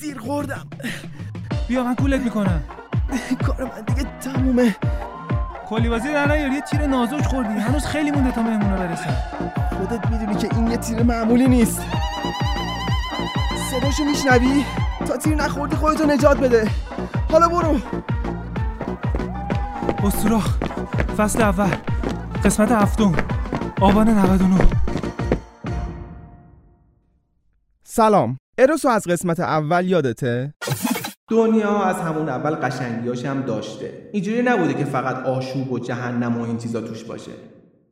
زیر خوردم. بیا من کولت می‌کنم. کار من دیگه تمومه. کلی بازی در نیار یه تیر نازک خوردی. هنوز خیلی مونده تا مهمونا برسن. خودت می‌دونی که این یه تیر معمولی نیست. صداشو میشنوی؟ تا تیر نخوردی خودتو نجات بده. حالا برو. استوراخ فصل اول. قسمت هفتم. آبان 99 سلام. اروسو از قسمت اول یادته؟ دنیا از همون اول قشنگیاش هم داشته. اینجوری نبوده که فقط آشوب و جهنم و این چیزا توش باشه.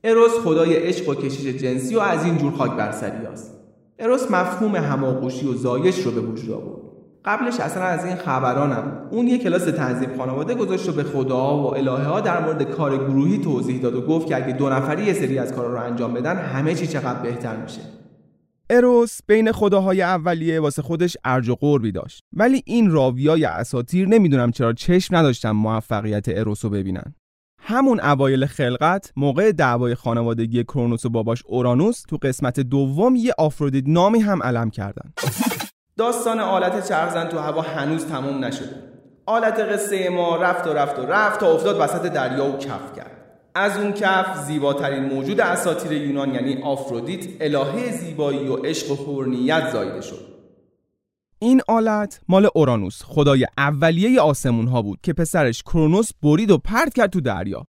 اروس خدای عشق و کشش جنسی و از این جور خاک برسری هست. اروس مفهوم هماغوشی و زایش رو به وجود آورد. قبلش اصلا از این خبران نبود. اون یه کلاس تنظیم خانواده گذاشت و به خدا و الهه ها در مورد کار گروهی توضیح داد و گفت که اگه دو نفری یه سری از کارا رو انجام بدن همه چی چقدر بهتر میشه. اروس بین خداهای اولیه واسه خودش ارج و قربی داشت. ولی این راویای اساتیر نمی‌دونم چرا چشم نداشتن موفقیت اروس رو ببینن. همون اوایل خلقت موقع دعوای خانوادگی کرونوس و باباش اورانوس تو قسمت دوم یه آفرودیت نامی هم علم کردن. داستان آلت چرخزن تو هوا هنوز تموم نشده. آلت قصه ما رفت و رفت و رفت تا افتاد وسط دریا و کف کرد. از اون کف زیباترین موجود اساطیر یونان یعنی آفرودیت الهه زیبایی و عشق و حرنیت زایده شد. این آلت مال اورانوس خدای اولیه آسمون ها بود که پسرش کرونوس برید و پرت کرد تو دریا.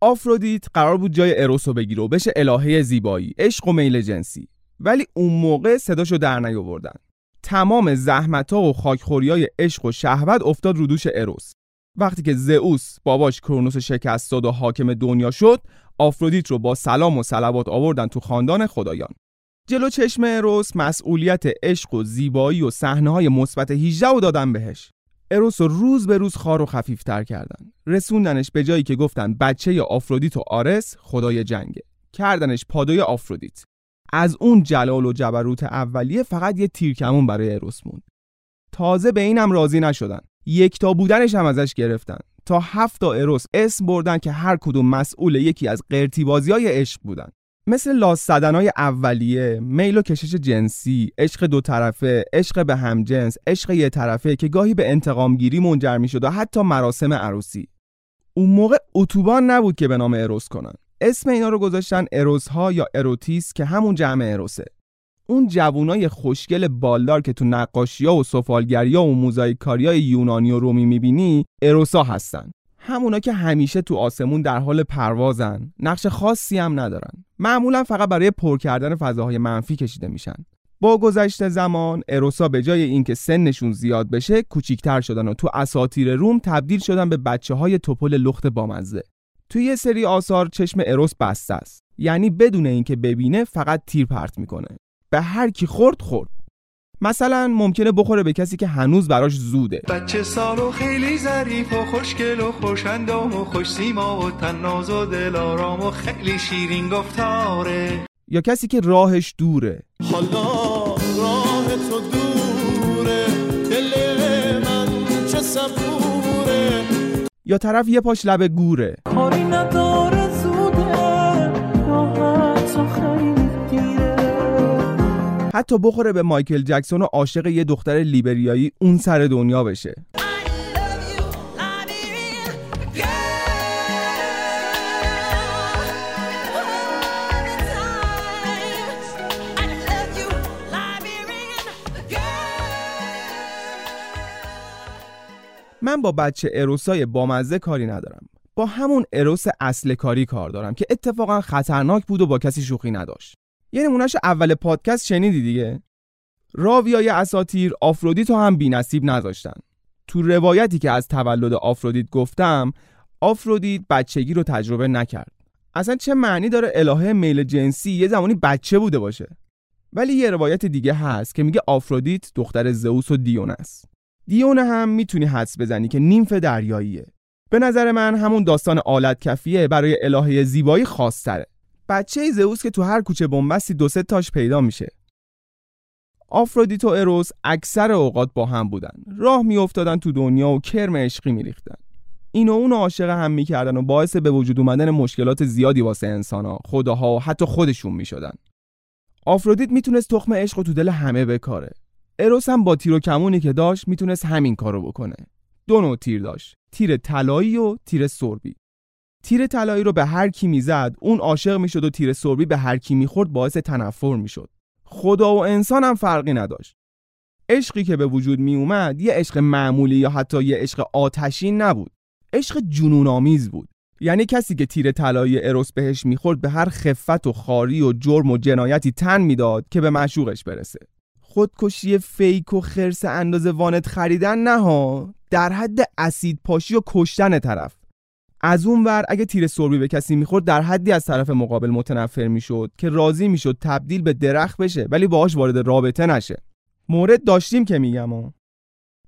آفرودیت قرار بود جای اروس رو بگیره و بشه الهه زیبایی عشق و میل جنسی. ولی اون موقع صداشو در نیاوردن. تمام زحمت ها و خاکخوری های عشق و شهوت افتاد رو دوش اروس. وقتی که زئوس باباش کرونوس شکست داد و حاکم دنیا شد آفرودیت رو با سلام و صلوات آوردن تو خاندان خدایان. جلو چشم اروس مسئولیت عشق و زیبایی و صحنه های مثبت 18 رو دادن بهش. اروس رو روز به روز خار و خفیفتر کردن. رسوندنش به جایی که گفتن بچه آفرودیت و آرس خدای جنگه. کردنش پادوی آفرودیت. از اون جلال و جبروت اولیه فقط یه تیرکمون برای اروس موند. تازه به اینم راضی نشدن. یکتا بودنش هم ازش گرفتن. تا هفت تا اروس اسم بردن که هر کدوم مسئول یکی از قرتی بازی های عشق بودن. مثل لاس های اولیه میل و کشش جنسی عشق دو طرفه عشق به همجنس عشق یه طرفه که گاهی به انتقام گیری منجر می‌شد و حتی مراسم عروسی. اون موقع اتوبان نبود که به نام اروس کنن. اسم اینا رو گذاشتن اروس ها یا اروتیس که همون جمع اروسه. اون جوونای خوشگل بالدار که تو نقاشیا و سفالگریا و موزاییکاریای یونانی و رومی می‌بینی اروسا هستن. همونا که همیشه تو آسمون در حال پروازن. نقش خاصی هم ندارن. معمولا فقط برای پر کردن فضاهای منفی کشیده میشن. با گذشت زمان اروسا به جای اینکه سنشون زیاد بشه کوچیکتر شدن و تو اساطیر روم تبدیل شدن به بچه های توپل لخت بامزه. توی یه سری آثار چشم اروس بسته است. یعنی بدون اینکه ببینه فقط تیر پرت می‌کنه. به هر کی خورد خورد. مثلا ممکنه بخوره به کسی که هنوز براش زوده. بچه سالو خیلی ظریف و خوشگل و خوشندام و خوش سیما و تناز و دلارام و خیلی شیرین گفتاره. یا کسی که راهش دوره. حالا راه تو دوره. دل من چه صبوره. یا طرف یه پاش لب گوره. کاری نداره حتی بخوره به مایکل جکسون و عاشق یه دختر لیبریایی اون سر دنیا بشه. من با بچه اروسای بامزه کاری ندارم. با همون اروس اصل کاری کار دارم که اتفاقا خطرناک بود و با کسی شوخی نداشت. یه نمونهش اول پادکست شنیدی دیگه؟ راویای اساتیر آفرودیت رو هم نصیب نذاشتن. تو روایتی که از تولد آفرودیت گفتم آفرودیت بچگی رو تجربه نکرد. اصلا چه معنی داره الهه میل جنسی یه زمانی بچه بوده باشه؟ ولی یه روایت دیگه هست که میگه آفرودیت دختر زئوس و دیون است. دیون هم می‌تونی حدس بزنی که نیمف دریاییه. به نظر من همون داستان آلت کفیه برای الهه زیبایی خاصتره. بچه زئوس که تو هر کوچه بنبستی دو سه تاش پیدا میشه. آفرودیت و اروس اکثر اوقات با هم بودن. راه میافتادن تو دنیا و کرم عشقی میریختن. این و اون عاشق هم می‌کردن و باعث به وجود اومدن مشکلات زیادی واسه انسانها خداها و حتی خودشون می‌شدن. آفرودیت می‌تونست تخم عشق رو تو دل همه بکاره. اروس هم با تیر و کمونی که داشت می‌تونست همین کارو بکنه. دو نوع تیر داشت. تیر طلایی و تیر سربی. تیر طلایی رو به هر کی می‌زد اون عاشق می‌شد و تیر سربی به هر کی می‌خورد باعث تنفر می‌شد. خدا و انسان هم فرقی نداشت. عشقی که به وجود می اومد یه عشق معمولی یا حتی یه عشق آتشین نبود. عشق جنون آمیز بود. یعنی کسی که تیر طلایی اروس بهش می‌خورد به هر خفت و خاری و جرم و جنایتی تن می‌داد که به معشوقش برسه. خودکشی فیک و خرس اندازه وانت خریدن نه ها در حد اسید پاشی و کشتن طرف. از اون ور اگه تیر سربی به کسی می‌خورد در حدی از طرف مقابل متنفر می‌شد که راضی می‌شد تبدیل به درخت بشه ولی باهاش وارد رابطه نشه. مورد داشتیم که میگم ها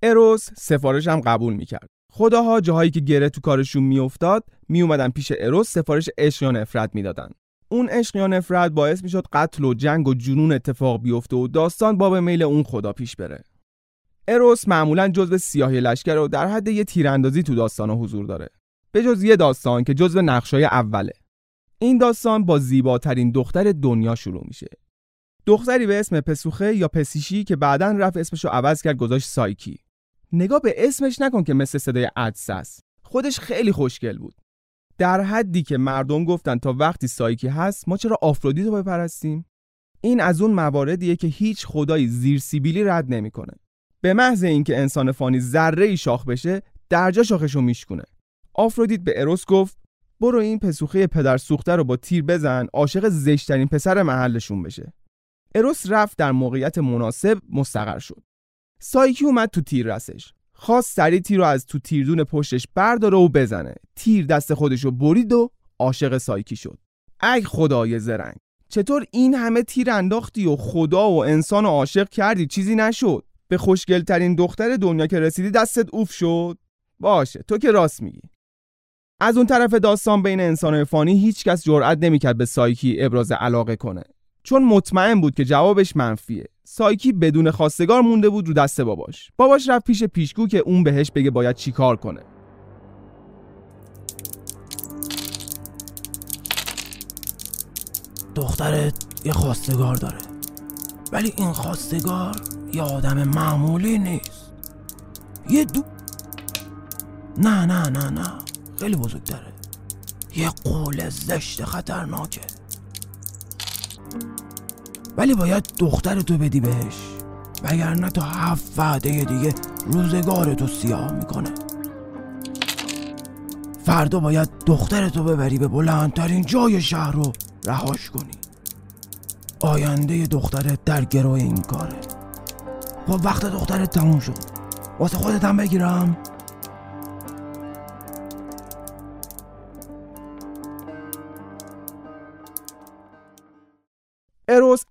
اروس سفارشم قبول می‌کرد. خداها جاهایی که گره تو کارشون میافتاد میومدن پیش اروس سفارش عشق یا نفرت می‌دادن. اون عشق یا نفرت باعث می‌شد قتل و جنگ و جنون اتفاق بیفته و داستان باب میل اون خدا پیش بره. اروس معمولا جزو سیاهی لشکر و در حد یه تیراندازی تو داستان حضور داره. به جز یه داستان که جزو نقشای اوله. این داستان با زیباترین دختر دنیا شروع میشه. دختری به اسم پسوخه یا پسیشی که بعدا رفت اسمشو عوض کرد گذاشت سایکی. نگاه به اسمش نکن که مثل صدای عدس است. خودش خیلی خوشگل بود. در حدی که مردم گفتن تا وقتی سایکی هست ما چرا آفرودیت رو بپرستیم؟ این از اون مواردیه که هیچ خدایی زیر سیبیلی رد نمی‌کنه. به محض اینکه انسان فانی ذره ای شاخ بشه درجا شاخشو میشکونه. آفرودیت به اروس گفت برو این پسوخه پدر سوخته رو با تیر بزن عاشق زشترین پسر محلشون بشه. اروس رفت در موقعیت مناسب مستقر شد. سایکی اومد تو تیر رسش. خواست سری تیر رو از تو تیردون پشتش برداره و بزنه. تیر دست خودشو برید و عاشق سایکی شد. ای خدای زرنگ چطور این همه تیر انداختی و خدا و انسان عاشق کردی؟ چیزی نشد. به خوشگلترین دختر دنیا که رسیدی دستت اوف شد. باشه تو که راست میگی. از اون طرف داستان بین انسان فانی هیچکس جرأت نمی‌کرد به سایکی ابراز علاقه کنه. چون مطمئن بود که جوابش منفیه. سایکی بدون خواستگار مونده بود رو دست باباش. باباش رفت پیش پیشگو که اون بهش بگه باید چیکار کنه. دخترت یه خواستگار داره. ولی این خواستگار یه آدم معمولی نیست. یه دو نه نه نه نه. خیلی بزرگتره یه قول زشت خطرناکه. ولی باید دخترتو بدی بهش. وگرنه تا هفت وعده دیگه روزگارتو سیاه می‌کنه. فردا باید دخترتو ببری به بلندترین جای شهر رو رهاش کنی. آینده دخترت در گروه این کاره. خب وقت دخترت تموم شد. واسه خودت هم بگیرم.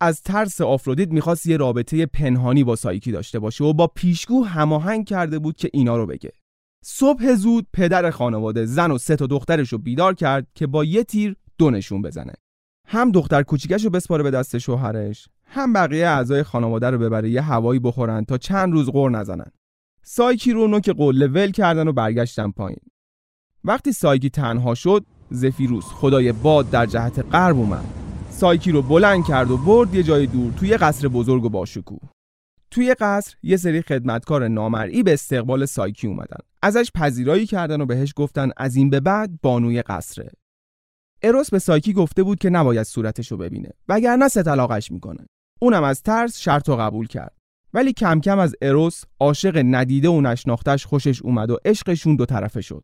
از ترس آفرودیت می‌خواست یه رابطه پنهانی با سایکی داشته باشه و با پیشگو هماهنگ کرده بود که اینا رو بگه. صبح زود پدر خانواده زن و سه تا دخترش رو بیدار کرد که با یه تیر دو نشون بزنه. هم دختر کوچیکش رو بسپاره به دست شوهرش هم بقیه اعضای خانواده رو ببره یه هوایی بخورن تا چند روز غور نزنن. سایکی رو نوک قله ول کردن و برگشتن پایین. وقتی سایکی تنها شد زفیروس خدای باد در جهت غرب اومد. سایکی رو بلند کرد و برد یه جای دور توی قصر بزرگ و باشکوه. توی قصر یه سری خدمتکار نامرئی به استقبال سایکی اومدن. ازش پذیرایی کردن و بهش گفتن از این به بعد بانوی قصره. اروس به سایکی گفته بود که نباید صورتش رو ببینه وگرنه سه طلاقش می‌کنه. اونم از ترس شرط و قبول کرد. ولی کم کم از اروس عاشق ندیده و نشناختش خوشش اومد و عشقشون دو طرفه شد.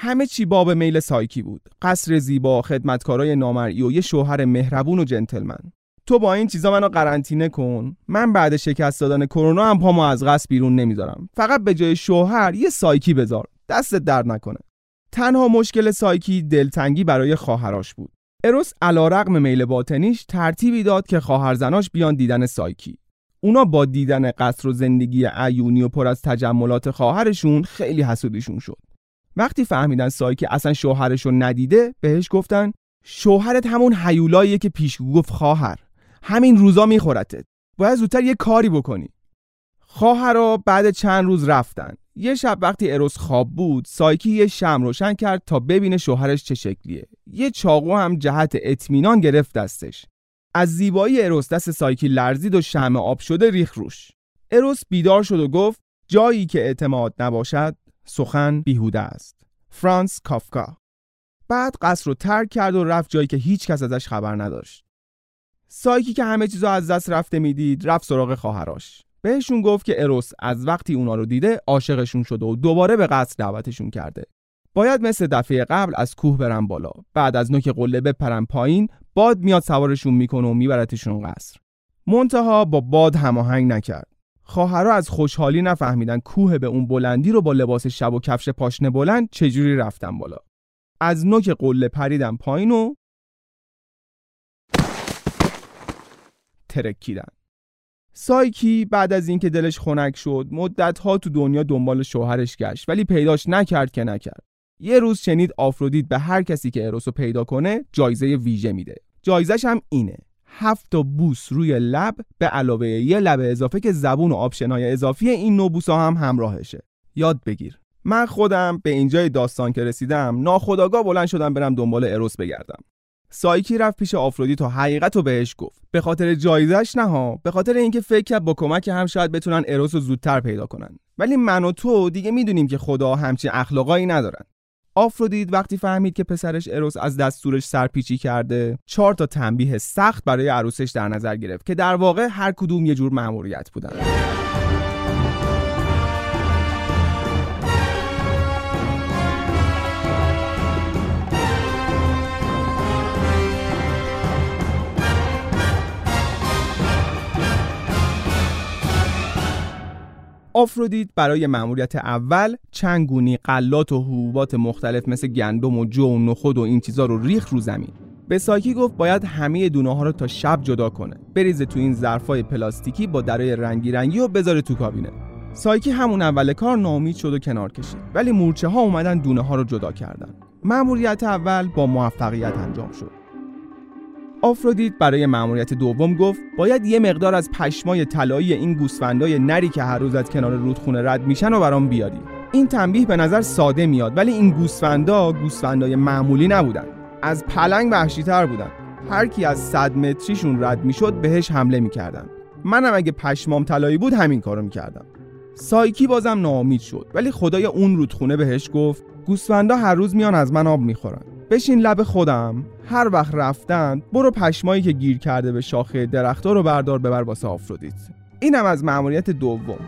همه چی باب میل سایکی بود. قصر زیبا خدمتکارای نامرئی و یه شوهر مهربون و جنتلمن. تو با این چیزا منو قرنطینه کن. من بعد شکست دادن کرونا هم پامو از قصر بیرون نمی‌ذارم. فقط به جای شوهر یه سایکی بذار. دستت درد نکنه. تنها مشکل سایکی دلتنگی برای خواهراش بود. اروس علیرغم میل باطنیش ترتیبی داد که خواهرزناش بیان دیدن سایکی. اونا با دیدن قصر و زندگی عیونی و پر از تجملات خواهرشون خیلی حسودیشون شد. وقتی فهمیدن سایکی اصلا شوهرش رو ندیده بهش گفتن شوهرت همون حیولاییه که پیشگو گفت خواهر. همین روزا میخورتت. باید زودتر یه کاری بکنی. خواهرا بعد چند روز رفتن. یه شب وقتی اروس خواب بود سایکی یه شم روشن کرد تا ببینه شوهرش چه شکلیه. یه چاقو هم جهت اطمینان گرفت دستش. از زیبایی اروس دست سایکی لرزید و شم آب شده ریخ روش. اروس بیدار شد و گفت جایی که اعتماد نباشد سخن بیهوده است. فرانس کافکا. بعد قصر رو ترک کرد و رفت جایی که هیچ کس ازش خبر نداشت. سایکی که همه چیزو از دست رفته می‌دید رفت سراغ خواهراش بهشون گفت که اروس از وقتی اونا رو دیده عاشقشون شده و دوباره به قصر دعوتشون کرده. باید مثل دفعه قبل از کوه برن بالا. بعد از نوک قله بپرن پایین باد میاد سوارشون می‌کنه و میبرتشون قصر. منتها با باد هماهنگ نکرد. خواهرها از خوشحالی نفهمیدن کوه به اون بلندی رو با لباس شب و کفش پاشنه بلند چجوری رفتن بالا. از نوک قله پریدن پایین و ترکیدن. سایکی بعد از اینکه دلش خنک شد مدتها تو دنیا دنبال شوهرش گشت ولی پیداش نکرد که نکرد. یه روز شنید آفرودیت به هر کسی که اروس رو پیدا کنه جایزه ویژه میده. جایزش هم اینه. هفت تا بوس روی لب به علاوه یه لب اضافه که زبون و آبشنای اضافی این نو ها هم همراهشه. یاد بگیر. من خودم به اینجای داستان که رسیدم ناخداگاه بلند شدم برم دنبال اروس بگردم. سایکی رفت پیش آفرودیت و حقیقت رو بهش گفت. به خاطر جایزش نه ها به خاطر اینکه فکر کرد با کمک هم شاید بتونن اروس رو زودتر پیدا کنن. ولی من و تو دیگه می‌دونیم که خدا همچین اخلاقایی ندارن. آفرودیت وقتی فهمید که پسرش اروس از دستورش سرپیچی کرده. چهار تا تنبیه سخت برای عروسش در نظر گرفت که در واقع هر کدوم یه جور مأموریت بودن. آفرودیت برای مأموریت اول چند گونی قلات و حبوبات مختلف مثل گندم و جو و نخود و این چیزا رو ریخ رو زمین. به سایکی گفت باید همه دونه ها رو تا شب جدا کنه. بریزه تو این ظرفای پلاستیکی با درای رنگی رنگی و بذاره تو کابینه. سایکی همون اول کار ناامید شد و کنار کشید. ولی مورچه ها اومدن دونه ها رو جدا کردن. مأموریت اول با موفقیت انجام شد. آفرودیت برای مأموریت دوم گفت باید یه مقدار از پشمای طلایی این گوسفندای نری که هر روز از کنار رودخونه رد میشن و برام بیاری. این تنبیه به نظر ساده میاد ولی این گوسفندا گوسفندای معمولی نبودن. از پلنگ وحشیتر بودن. هر کی از صد متریشون رد می‌شد بهش حمله می‌کردن. منم اگه پشمام طلایی بود همین کارو می‌کردم. سایکی بازم ناامید شد ولی خدای اون رودخونه بهش گفت گوسفندا هر روز میان از من آب می‌خورن. بشین لب خودم. هر وقت رفتن برو پشمایی که گیر کرده به شاخه درختها رو بردار ببر واسه آفرودیت. اینم از مأموریت دوم.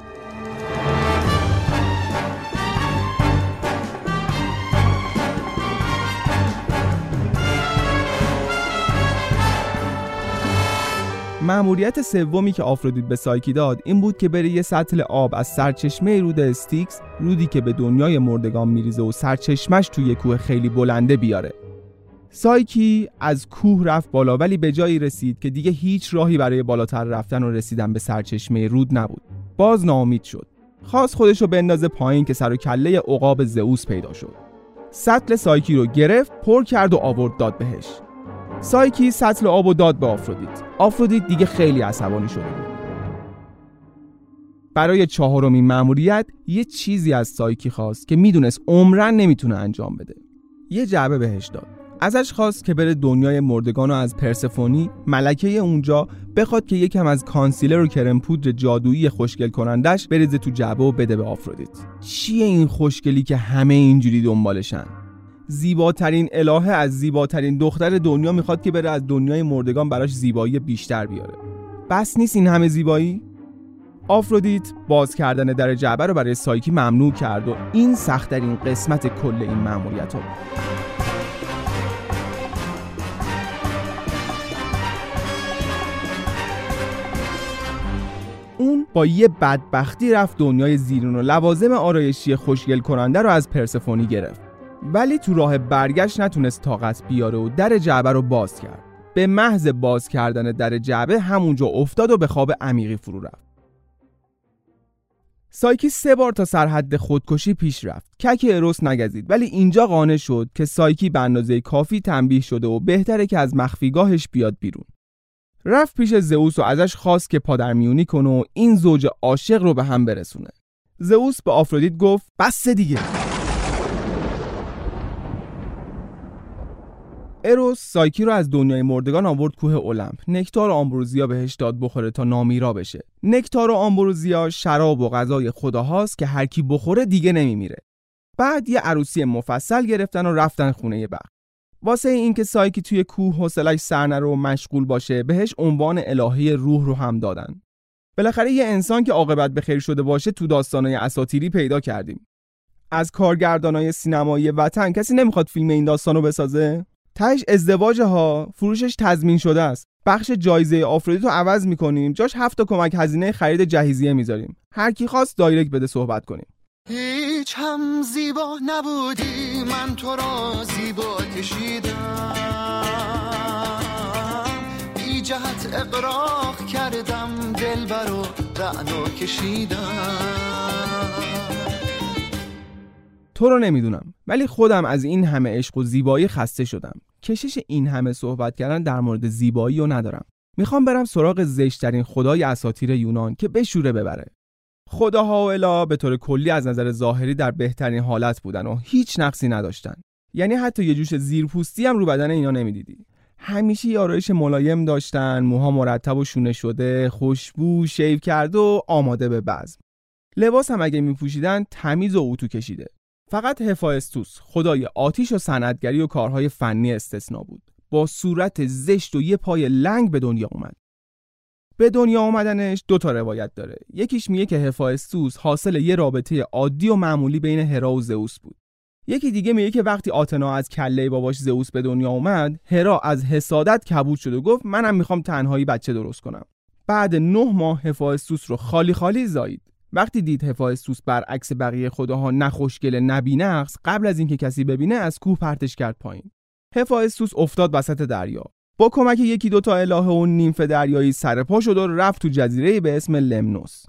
مأموریت سومی که آفرودیت به سایکی داد این بود که بره یه سطل آب از سرچشمه رود استیکس رودی که به دنیای مردگان میریزه و سرچشمش توی کوه خیلی بلنده بیاره. سایکی از کوه رفت بالا ولی به جایی رسید که دیگه هیچ راهی برای بالاتر رفتن و رسیدن به سرچشمه رود نبود. باز ناامید شد. خواست خودشو بندازه پایین که سر و کله عقاب زئوس پیدا شد. سطل سایکی رو گرفت پر کرد و آورد داد بهش سایکی سطل آب و داد به آفرودیت. آفرودیت دیگه خیلی عصبانی شده بود. برای چهارمین مأموریت یه چیزی از سایکی خواست که می‌دونست عمرن نمی‌تونه انجام بده. یه جعبه بهش داد. ازش خواست که بره دنیای مردگان و از پرسفونی ملکه اونجا بخواد که یکم از کانسیلر و کرم پودر جادویی خوشگل کنندش بریزه تو جعبه و بده به آفرودیت. چیه این خوشگلی که همه اینجوری دنبالشن؟ زیباترین الهه از زیباترین دختر دنیا می‌خواد که بره از دنیای مردگان براش زیبایی بیشتر بیاره. بس نیست این همه زیبایی؟ آفرودیت باز کردن در جعبه رو برای سایکی ممنوع کرد و این سختترین قسمت کل این مأموریت بود اون با یه بدبختی رفت دنیای زیرون و لوازم آرایشی خوشگل کننده رو از پرسفونی گرفت. ولی تو راه برگشت نتونست طاقت بیاره و در جعبه رو باز کرد. به محض باز کردن در جعبه همونجا افتاد و به خواب عمیقی فرو رفت. سایکی سه بار تا سرحد خودکشی پیش رفت. کک اروس نگزید ولی اینجا قانع شد که سایکی به اندازه کافی تنبیه شده و بهتره که از مخفیگاهش بیاد بیرون. رفت پیش زئوس و ازش خواست که پادرمیونی کنه و این زوج عاشق رو به هم برسونه. زئوس به آفرودیت گفت بس دیگه. اروس سایکی رو از دنیای مردگان آورد کوه المپ نکتار و آمبروزیا بهش داد بخوره تا نامیرا بشه. نکتار و آمبروزیا شراب و غذای خداهاست که هر کی بخوره دیگه نمیمیره. بعد یه عروسی مفصل گرفتن و رفتن خونه بخت. واسه اینکه سایکی توی کوه حوصلش سر نره و مشغول باشه بهش عنوان الهی روح رو هم دادن. بالاخره یه انسان که عاقبت به خیر شده باشه تو داستانای اساطیری پیدا کردیم. از کارگردانای سینمایی وطن کسی نمی‌خواد فیلم این داستان رو بسازه؟ تهش ازدواج ها فروشش تضمین شده است. بخش جایزه آفرودیت رو عوض می‌کنیم. جاش هفت تا کمک هزینه خرید جهیزیه می‌ذاریم. هر کی خواست دایرکت بده صحبت کنیم. هیچ هم زیبا نبودی. من تو را زیبا کشیدم. بی جهت اقراق کردم. دل برو رعنو کشیدم. تو رو نمی‌دونم. ولی خودم از این همه عشق و زیبایی خسته شدم. کشش این همه صحبت کردن در مورد زیبایی رو ندارم. می‌خوام برم سراغ زشترین خدای اساطیر یونان که بشوره ببره. خداها و الا به طور کلی از نظر ظاهری در بهترین حالت بودن و هیچ نقصی نداشتن. یعنی حتی یه جوش زیرپوستی هم رو بدن اینا نمی‌دیدی. همیشه یارایش ملایم داشتن موها مرتب و شونه شده خوشبو شیو کرده و آماده به بزم. لباس هم اگه میپوشیدن تمیز و اتو کشیده. فقط هفایستوس خدای آتیش و صنعتگری و کارهای فنی استثنا بود. با صورت زشت و یه پای لنگ به دنیا اومد. به دنیا اومدنش دو تا روایت داره. یکیش میگه که هفایستوس حاصل یه رابطه عادی و معمولی بین هرا و زئوس بود. یکی دیگه میگه که وقتی آتنا از کله باباش زئوس به دنیا اومد هرا از حسادت کبود شد و گفت منم می‌خوام تنهایی بچه درست کنم. بعد نه ماه هفایستوس رو خالی خالی زایید. وقتی دید هفایستوس برعکس بقیه خداها نه خوشگل نه قبل از اینکه کسی ببینه از کوه پرتش کرد پایین. هفایستوس افتاد وسط دریا. با کمک یکی دوتا الهه و نیمف دریایی سرپا شد و رفت تو جزیره به اسم لمنوس.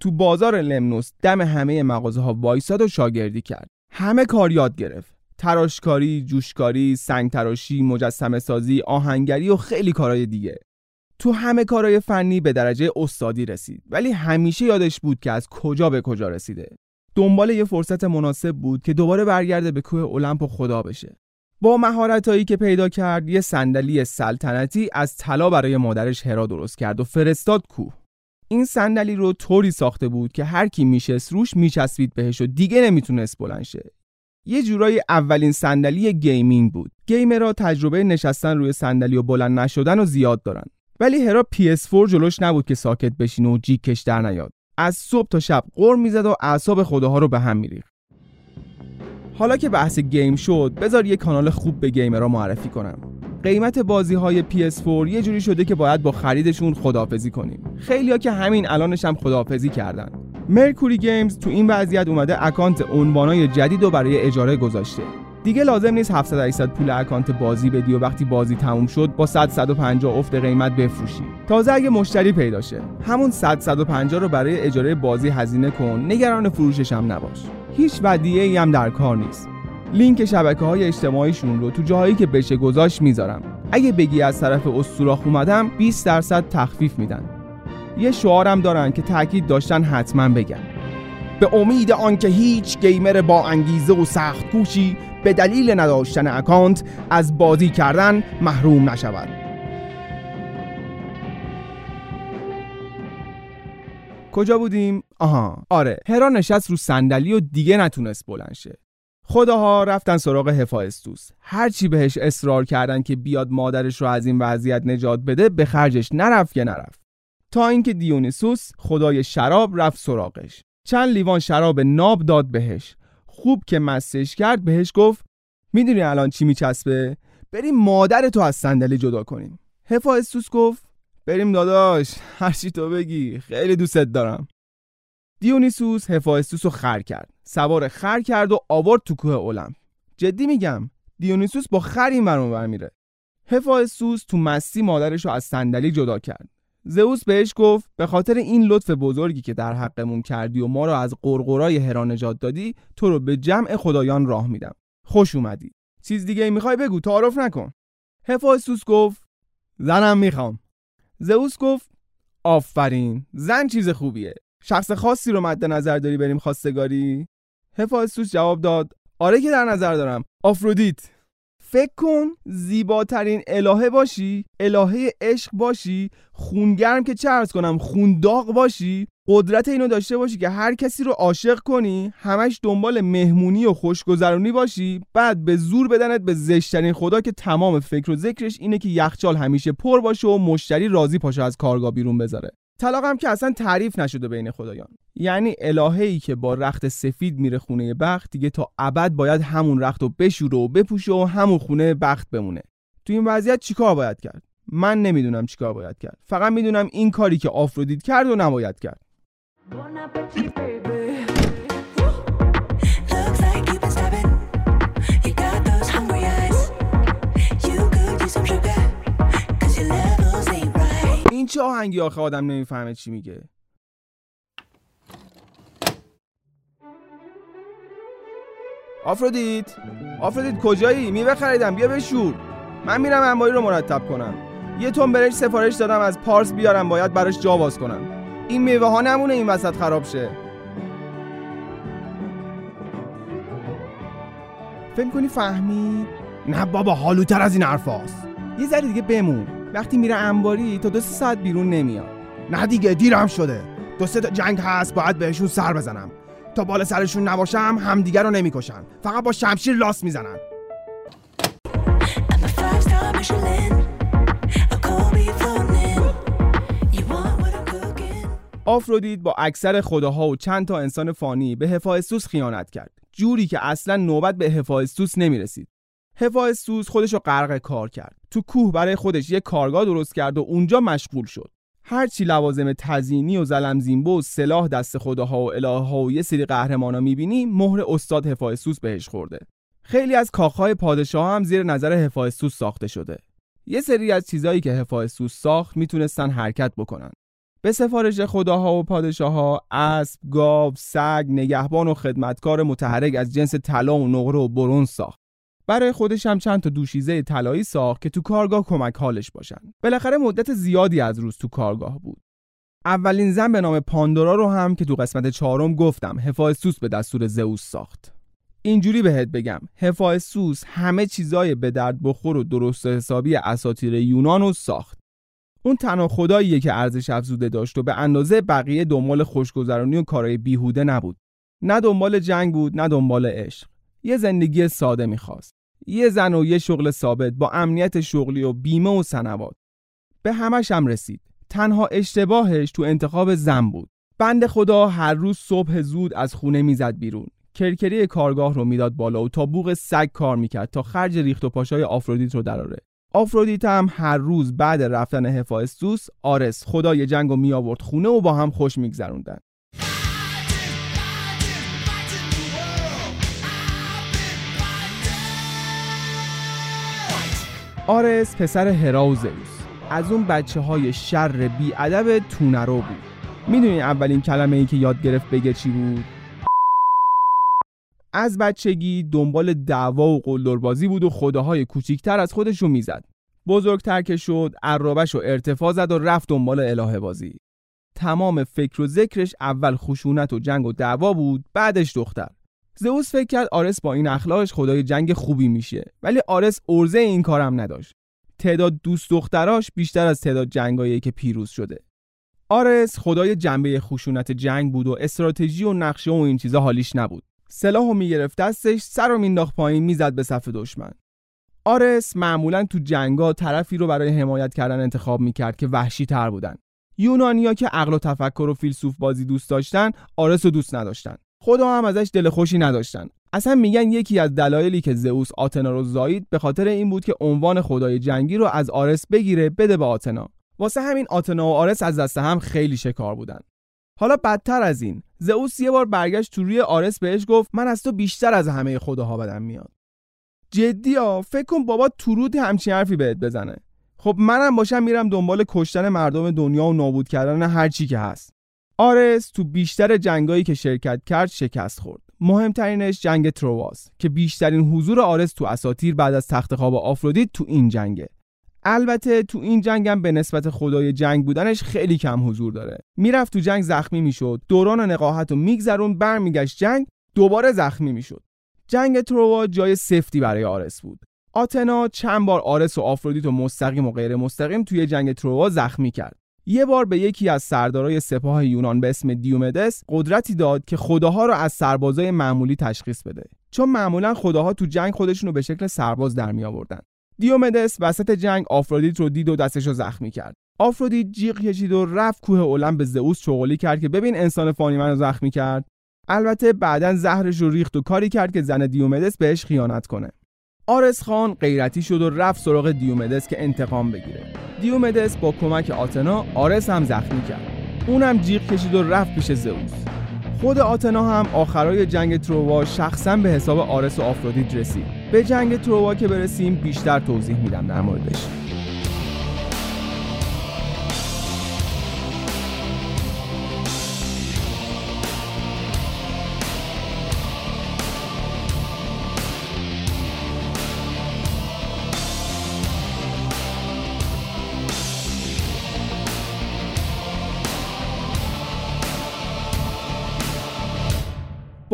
تو بازار لمنوس دم همه مغازه ها وایساد و شاگردی کرد. همه کار یاد گرفت. تراشکاری، جوشکاری، سنگ تراشی، مجسمه سازی، آهنگری و خیلی کارهای دیگه. تو همه کارهای فنی به درجه استادی رسید. ولی همیشه یادش بود که از کجا به کجا رسیده. دنبال یه فرصت مناسب بود که دوباره برگرده به کوه المپ و خدا بشه. با مهارتایی که پیدا کرد یه صندلی سلطنتی از طلا برای مادرش هرا درست کرد و فرستاد کوه. این صندلی رو طوری ساخته بود که هر کی میشست روش میچسبید بهش و دیگه نمی‌تونست بلند شه. یه جورایی اولین صندلی gaming بود. gamer ها تجربه نشستن روی صندلی و بلند نشدن و زیاد دارن. ولی هرا PS4 جلوش نبود که ساکت بشینه و جیکش در نیاد. از صبح تا شب غر می‌زد و اعصاب خداها رو به هم میریخت. حالا که بحث game شد بذار یه کانال خوب به gamer ها معرفی کنم. قیمت بازی های PS4 یه جوری شده که باید با خریدشون خدافظی کنیم. خیلیا که همین الانش هم خدافظی کردن. مرکوری گیمز تو این وضعیت اومده account عنوانای جدید رو برای اجاره گذاشته. دیگه لازم نیست 700 800 پول account بازی بدی و وقتی بازی تموم شد با 100 150 افت قیمت بفروشی. تازه اگه مشتری پیدا شه. همون 100 150 رو برای اجاره بازی هزینه کن. نگران فروشش هم نباش. هیچ ودیعه ای هم در کار نیست. لینک شبکه های اجتماعیشون رو تو جاهایی که بشه گذاشت می‌ذارم. اگه بگی از طرف استوراخ اومدم 20 درصد تخفیف میدن. یه شعارم دارن که تاکید داشتن حتما بگن. به امید آنکه هیچ گیمر با انگیزه و سخت کوشی به دلیل نداشتن اکانت از بازی کردن محروم نشود. کجا بودیم؟ آها آره هرا نشست رو صندلی و دیگه نتونست بلند شه. خداها رفتن سراغ هفایستوس هرچی بهش اصرار کردن که بیاد مادرش رو از این وضعیت نجات بده به خرجش نرفت که نرفت. تا اینکه دیونیسوس خدای شراب رفت سراغش. چند لیوان شراب ناب داد بهش. خوب که مستش کرد بهش گفت می‌دونی الان چی میچسبه؟ بریم مادر تو از صندلی جدا کنیم. هفایستوس گفت بریم داداش هرچی تو بگی خیلی دوستت دارم. دیونیسوس هفایستوس رو خر کرد. سوار خر کرد و آورد تو کوه المپ جدی میگم دیونیسوس با خر این میره. هفایستوس تو مستی مادرش رو از صندلی جدا کرد. زئوس بهش گفت به خاطر این لطف بزرگی که در حقمون کردی و ما رو از قرقرای هرا نجات دادی تو رو به جمع خدایان راه میدم. خوش اومدی. چیز دیگه ای می‌خوای بگو؟ تعارف نکن. هفایستوس گفت زنم می‌خوام. زئوس گفت آفرین زن چیز خوبیه. شخص خاصی رو مد نظر داری بریم خواستگاری؟ هفایستوس جواب داد آره که در نظر دارم. آفرودیت. فکر کن زیباترین الهه باشی الهه عشق باشی خونگرم که چه ارز کنم خونداغ باشی. قدرت اینو داشته باشی که هر کسی رو عاشق کنی همش دنبال مهمونی و خوشگذرونی باشی. بعد به زور بدنت به زشترین خدا که تمام فکر و ذکرش اینه که یخچال همیشه پر باشه و مشتری راضی پاشه از کارگاه بیرون بذاره. طلاق هم که اصلا تعریف نشده بین خدایان. یعنی الهه‌ای که با رخت سفید میره خونه بخت دیگه تا ابد باید همون رخت رو بشوره و بپوشه و همون خونه بخت بمونه. تو این وضعیت چیکار باید کرد؟ من نمی‌دونم چیکار باید کرد. فقط می‌دونم این کاری که آفرودیت کرد و نباید کرد. این چه آهنگی آخه آدم نمی‌فهمه چی میگه. آفرودیت. آفرودیت کجایی؟ میوه خریدم. بیا بشور. من میرم انباری رو مرتب کنم. یه تن برنج سفارش دادم از پارس بیارم. باید براش جا باز کنم. این میوه ها نمونه این وسط خراب شه. فکر کنی فهمید نه بابا حالوتر از این حرفاست. یه ذره دیگه بمون. وقتی میره انباری تا دو سه ساعت بیرون نمیاد. نه دیگه دیرم شده. دو سه تا جنگ هست باید بهشون سر بزنم. تا بالا سرشون نباشم همدیگه رو نمی‌کشن. فقط با شمشیر لاس می‌زنن? آفرودیت با اکثر خداها و چند تا انسان فانی به هفایستوس خیانت کرد. جوری که اصلا نوبت به هفایستوس نمی‌رسید. هفایستوس خودش رو غرق کار کرد. تو کوه برای خودش یه کارگاه درست کرد و اونجا مشغول شد. هرچی لوازم تزیینی و زلمزینبه و سلاح دست خداها و الهه ها و یه سری قهرمانا می‌بینی مهر استاد هفایستوس بهش خورده. خیلی از کاخهای پادشاه هم زیر نظر هفایستوس ساخته شده. یه سری از چیزایی که هفایستوس ساخت می‌تونستن حرکت بکنن. به سفارش خداها و پادشاهها اسب، گاو، سگ، نگهبان و خدمتکار متحرک از جنس طلا و نقره و برنز ساخت. برای خودش هم چند تا دوشیزه طلایی ساخت که تو کارگاه کمک حالش باشن. بالاخره مدت زیادی از روز تو کارگاه بود. اولین زن به نام پاندورا رو هم که تو قسمت چهارم گفتم هفایستوس به دستور زئوس ساخت. اینجوری بهت بگم هفایستوس همه چیزای به درد بخور و درست حسابی اساطیر یونان رو ساخت. اون تنها خداییه که ارزش افزوده داشت و به اندازه بقیه دنبال خوشگذرانی و کارهای بیهوده نبود. نه دنبال جنگ بود نه دنبال عشق. یه زندگی ساده می‌خواست. یه زن و یه شغل ثابت با امنیت شغلی و بیمه و سنوات. به همش هم رسید. تنها اشتباهش تو انتخاب زن بود. بند خدا هر روز صبح زود از خونه می‌زد بیرون. کرکری کارگاه رو می‌داد بالا و تا بوق سگ کار می‌کرد تا خرج ریخت و پاشای آفرودیت رو دراره. آفرودیت هم هر روز بعد رفتن هفایستوس آرس خدای جنگ رو می آورد خونه و با هم خوش میگذروندن آرس پسر هرا و زئوس از اون بچه های شر بی ادب تونرو بود. می‌دونی اولین کلمه ای که یاد گرفت بگه چی بود؟ از بچگی دنبال دعوا و قلدربازی بود و خداهای کوچیکتر از خودش رو می‌زد. بزرگتر که شد عرابش و ارتفاع زد و رفت دنبال اله بازی تمام فکر و ذکرش اول خشونت و جنگ و دعوا بود بعدش دختر. زئوس فکر کرد آرس با این اخلاقش خدای جنگ خوبی میشه ولی آرس ارزه این کارم نداشت. تعداد دوست دختراش بیشتر از تعداد جنگایی که پیروز شده. آرس خدای جنبه خشونت جنگ بود و استراتژی و نقشه و این چیزا حالیش نبود. سلاحو می‌گرفت دستش سر رو مینداخت پایین می‌زد به صف دشمن. آرس معمولا تو جنگا طرفی رو برای حمایت کردن انتخاب می‌کرد که وحشی تر بودن. یونانیا که عقل و تفکر و فیلسوف بازی دوست داشتن آرس رو دوست نداشتن. خدا هم ازش دل خوشی نداشتن. اصلا میگن یکی از دلایلی که زئوس آتنا رو زایید به خاطر این بود که عنوان خدای جنگی رو از آرس بگیره بده به آتنا. واسه همین آتنا و آرس از دست هم خیلی شکار بودن. حالا بدتر از این زئوس یه بار برگشت تو روی آرس بهش گفت من از تو بیشتر از همه خداها بدم میاد. جدی ها فکر کن بابا تورود همچین حرفی بهت بزنه. خب منم باشم میرم دنبال کشتن مردم دنیا و نابود کردن هر چی که هست. آرس تو بیشتر جنگایی که شرکت کرد شکست خورد. مهمترینش جنگ ترواس که بیشترین حضور آرس تو اساطیر بعد از تخت خواب آفرودیت تو این جنگه. البته تو این جنگم به نسبت خدای جنگ بودنش خیلی کم حضور داره. می‌رفت تو جنگ زخمی می‌شد دوران نقاهت و میگذرون برمیگشت جنگ دوباره زخمی می‌شد. جنگ تروا جای سفتی برای آرس بود. آتنا چند بار آرس و آفرودیت و مستقیم و غیر مستقیم توی جنگ تروا زخمی کرد. یه بار به یکی از سردارای سپاه یونان به اسم دیومدس قدرتی داد که خداها رو از سربازای معمولی تشخیص بده. چون معمولا خداها تو جنگ خودشون رو به شکل سرباز در می آوردن دیومدس وسط جنگ آفرودیت رو دید و دستش رو زخمی کرد. آفرودیت جیغ کشید و رفت کوه اولم به زئوس چغلی کرد که ببین انسان فانی منو زخمی کرد. البته بعدا زهرش رو ریخت و کاری کرد که زن دیومدس بهش خیانت کنه. آرس خان غیرتی شد و رفت سراغ دیومدس که انتقام بگیره. دیومدس با کمک آتنا آرس هم زخمی کرد. اونم جیغ کشید و رفت پیش زئوس. خود آتنا هم آخرای جنگ تروا شخصا به حساب آرس و آفرودیت رسید. به جنگ تروا که برسیم بیشتر توضیح میدم در موردش.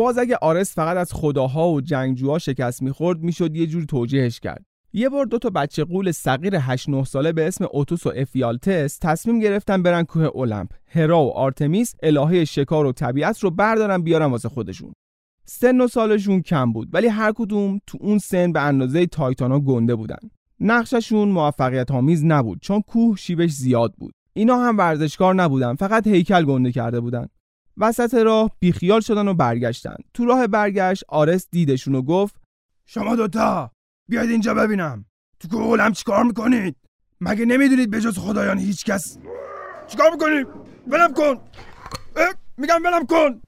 باز اگه آرس فقط از خداها و جنگجوها شکست می‌خورد می‌شد یه جور توجیهش کرد. یه بار دو تا بچه غول صغیر 8 9 ساله به اسم اوتوس و افیالتس تصمیم گرفتن برن کوه المپ هرا و آرتمیس الهه شکار و طبیعت رو بردارن بیارن واسه خودشون. سن و سالشون کم بود ولی هر کدوم تو اون سن به اندازه تایتانا گنده بودن. نقشه‌شون موفقیت آمیز نبود چون کوه شیبش زیاد بود. اینا هم ورزشکار نبودن فقط هیکل گنده کرده بودن. وسط راه بیخیال شدن و برگشتن. تو راه برگشت آرس دیدشون و گفت شما دوتا بیاید اینجا ببینم. تو گولم چیکار می‌کنید؟ مگه نمی‌دونید به جز خدایان هیچ کس؟ چیکار می‌کنید ولم کن! میگم ولم کن!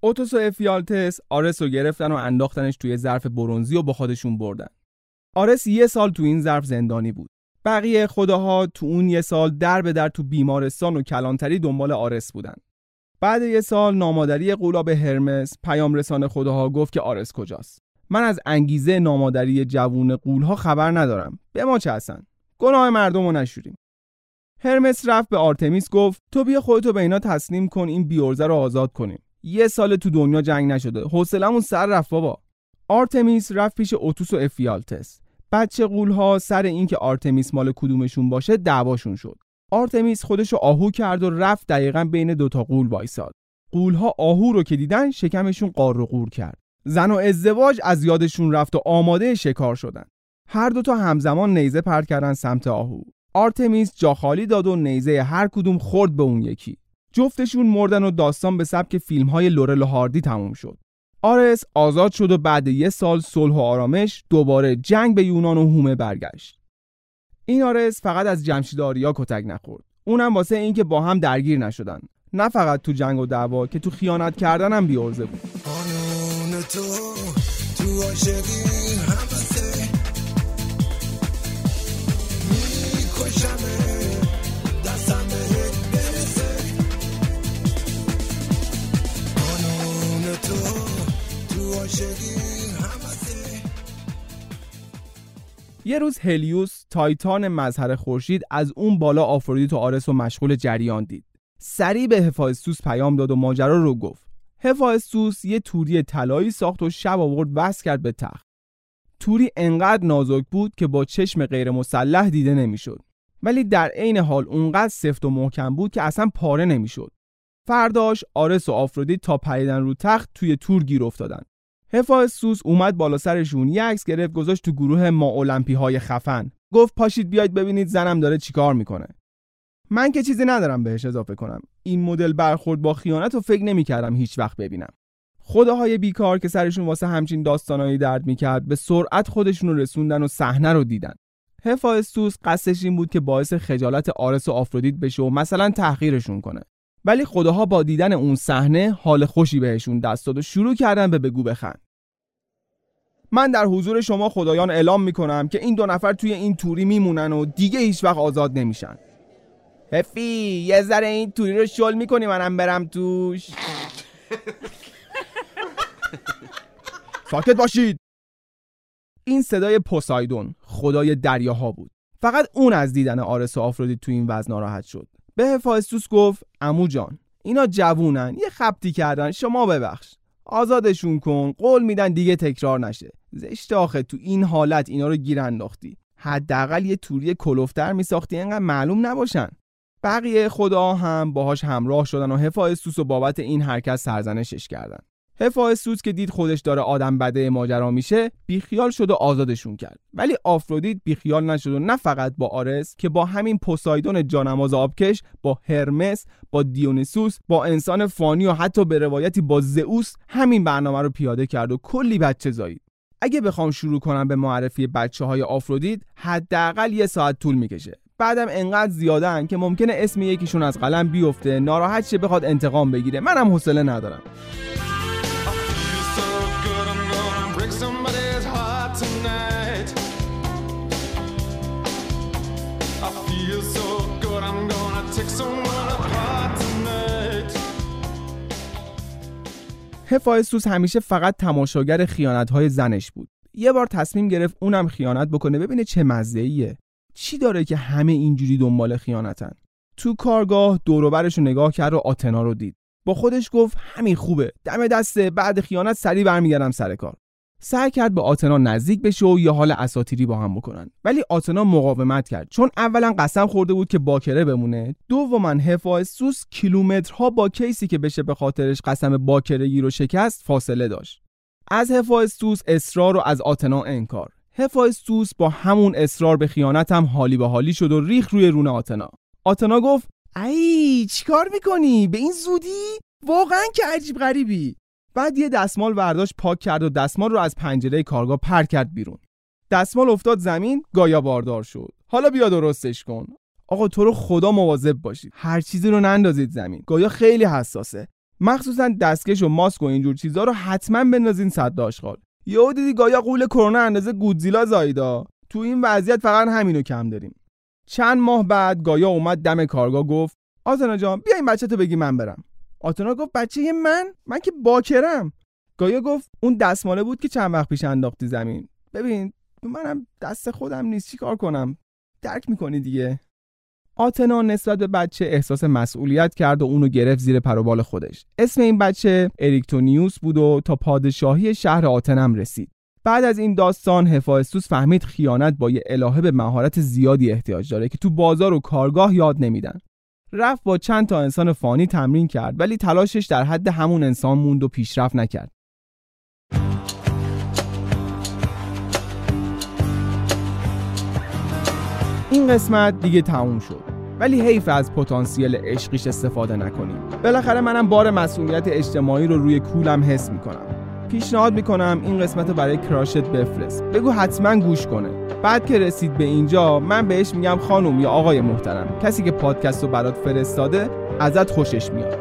اوتوس و افیالتس آرس رو گرفتن و انداختنش توی ظرف برونزی و با خودشون بردن. آرس یه سال تو این ظرف زندانی بود. بقیه خداها تو اون یه سال در به در تو بیمارستان و کلانتری دنبال آرس بودن. بعد یه سال نامادری قولاب هرمس پیام رسان خداها گفت که آرس کجاست. من از انگیزه نامادری جوون قولها خبر ندارم. به ما چه هستن گناه مردم رو نشوریم. هرمس رفت به آرتمیس گفت تو بیا خودتو به اینا تسلیم کن این بیورزه رو آزاد کنیم. یه سال تو دنیا جنگ نشده. حوصلمون سر رفت بابا. آرتمیس رفت پیش اوتوس و افیالتس. بچه غولها سر اینکه آرتمیس مال کدومشون باشه دعواشون شد. آرتمیس خودشو آهو کرد و رفت دقیقا بین دوتا غول وایساد. غولها آهو رو که دیدن شکمشون قار و قور کرد. زن و ازدواج از یادشون رفت و آماده شکار شدن. هر دوتا همزمان نیزه پرت کردن سمت آهو. آرتمیس جا خالی داد و نیزه هر کدوم خورد به اون یکی. جفتشون مردن و داستان به سبک فیلم های لورل و هاردی تموم شد. آرس آزاد شد و بعد یه سال صلح و آرامش دوباره جنگ به یونان و هومه برگشت. این آرس فقط از جمشید آریا کتک نخورد. اونم واسه اینکه با هم درگیر نشدن. نه فقط تو جنگ و دعوا که تو خیانت کردن هم بیارزه بود. یه روز هلیوس تایتان مظهر خورشید از اون بالا آفرودیت و آرس و مشغول جریان دید. سریع به هفایستوس پیام داد و ماجرا رو گفت. هفایستوس یه توری طلایی ساخت و شب آورد وصل کرد به تخت. توری انقدر نازک بود که با چشم غیر مسلح دیده نمی‌شد. ولی در عین حال اونقدر سفت و محکم بود که اصلا پاره نمی‌شد. فرداش آرس و آفرودیت تا پریدن رو تخت توی تور گیر افتادن. هفایستوس اومد بالا سرشون یه عکس گرفت گذاشت تو گروه ما المپی های خفن. گفت پاشید بیاید ببینید زنم داره چیکار می‌کنه. من که چیزی ندارم بهش اضافه کنم. این مدل برخورد با خیانت رو فکر نمی‌کردم هیچ وقت ببینم. خداهای بیکار که سرشون واسه همچین داستانایی درد می‌کرد به سرعت خودشون رو رسوندن و صحنه رو دیدن. هفایستوس قصدش این بود که باعث خجالت آرس و آفرودیت بشه و مثلا تحقیرشون کنه. ولی خداها با دیدن اون صحنه حال خوشی بهشون دست داد و شروع کردن به بگو بخند. من در حضور شما خدایان اعلام می‌کنم که این دو نفر توی این توری میمونن و دیگه هیچ وقت آزاد نمیشن. هفی یه ذره این توری رو شل می‌کنی منم برم توش. ساکت باشید. این صدای پوسایدون خدای دریاها بود. فقط اون از دیدن آرس و آفرودیت تو این وضع ناراحت شد. به هفایستوس گفت عمو جان اینا جوونن یه خبطی کردن شما ببخش. آزادشون کن قول میدن دیگه تکرار نشه. زشت آخه تو این حالت اینا رو گیر انداختی. حداقل یه توری کلفت‌تر میساختی اینقدر معلوم نباشن. بقیه خدا هم باهاش همراه شدن و هفایستوس و بابت این حرکت سرزنشش کردن. هفایستوس که دید خودش داره آدم بده ماجرا میشه بیخیال شد و آزادشون کرد. ولی آفرودیت بیخیال نشد و نه فقط با آرس که با همین پوسایدون جانماز آبکش با هرمس با دیونیسوس با انسان فانی و حتی به روایتی با زئوس همین برنامه رو پیاده کرد و کلی بچه زایید اگه بخوام شروع کنم به معرفی بچه های آفرودیت حداقل یه ساعت طول می‌کشه. بعدم انقدر زیادن که ممکنه اسم یکیشون از قلم بیفته ناراحت شه بخواد انتقام بگیره. منم حوصله ندارم. هفایستوس همیشه فقط تماشاگر خیانت‌های زنش بود. یه بار تصمیم گرفت اونم خیانت بکنه ببینه چه مزه‌ایه. چی داره که همه اینجوری دنبال خیانتن؟ تو کارگاه دوروبرش رو نگاه کرد و آتنا رو دید. با خودش گفت همین خوبه. دم دسته بعد خیانت سریع برمیگردم سر کار. سعی کرد به آتنا نزدیک بشه و یه حال اساتیری با هم بکنن. ولی آتنا مقاومت کرد. چون اولا قسم خورده بود که باکره بمونه. دوما هفایستوس کیلومترها با کیسی که بشه به خاطرش قسم باکرگی رو شکست فاصله داشت. از هفایستوس اصرار و از آتنا انکار. هفایستوس با همون اصرار به خیانت هم حالی به حالی شد و ریخ روی رون آتنا. آتنا گفت ای چیکار می‌کنی؟ به این زودی؟ واقعا که عجیب غریبی. بعد یه دستمال برداشت پاک کرد و دستمال رو از پنجره کارگاه پر کرد بیرون. دستمال افتاد زمین گایا باردار شد. حالا بیا درستش کن. آقا تو رو خدا مواظب باشید. هر چیزی رو نندازید زمین. گایا خیلی حساسه. مخصوصا دستکش و ماسک و اینجور چیزا رو حتما بندازین صد آشغال. یهو دیدی گایا قول کرونا اندازه گودزیلا زایدا تو این وضعیت فقط همینو کم داریم. چند ماه بعد گایا اومد دم کارگاه گفت آتنا جان بیا این بچه تو بگی من برم. آتنا گفت بچه من؟ من که باکرم. گایا گفت اون دستماله بود که چند وقت پیش انداختی زمین. ببین منم دست خودم نیست چی کار کنم؟ درک می‌کنی دیگه. آتنا نسبت به بچه احساس مسئولیت کرد و اونو گرفت زیر پروبال خودش. اسم این بچه اریکتونیوس بود و تا پادشاهی شهر آتنم رسید. بعد از این داستان هفایستوس فهمید خیانت با یه الهه به مهارت زیادی احتیاج داره که تو بازار و کارگاه یاد نمیدن. رفت با چند تا انسان فانی تمرین کرد ولی تلاشش در حد همون انسان موند و پیشرفت نکرد. این قسمت دیگه تموم شد ولی حیف از پتانسیل عشقیش استفاده نکنیم. بالاخره منم بار مسئولیت اجتماعی رو روی کولم حس می‌کنم. پیشنهاد می‌کنم این قسمت رو برای کراشت بفرست. بگو حتما گوش کنه. بعد که رسید به اینجا من بهش میگم خانم یا آقای محترم. کسی که پادکست رو برات فرستاده ازت خوشش میاد.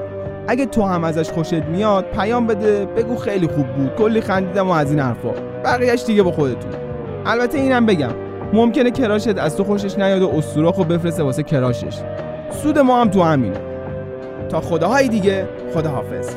اگه تو هم ازش خوشت میاد پیام بده بگو خیلی خوب بود. کلی خندیدم و از این حرفا. بقیهش دیگه با خودتون. البته اینم بگم ممکنه کراشت از تو خوشش نیاد و استوراخو بفرسته واسه کراشش. سود ما هم تو همینه. تا خداهای دیگه خداحافظ.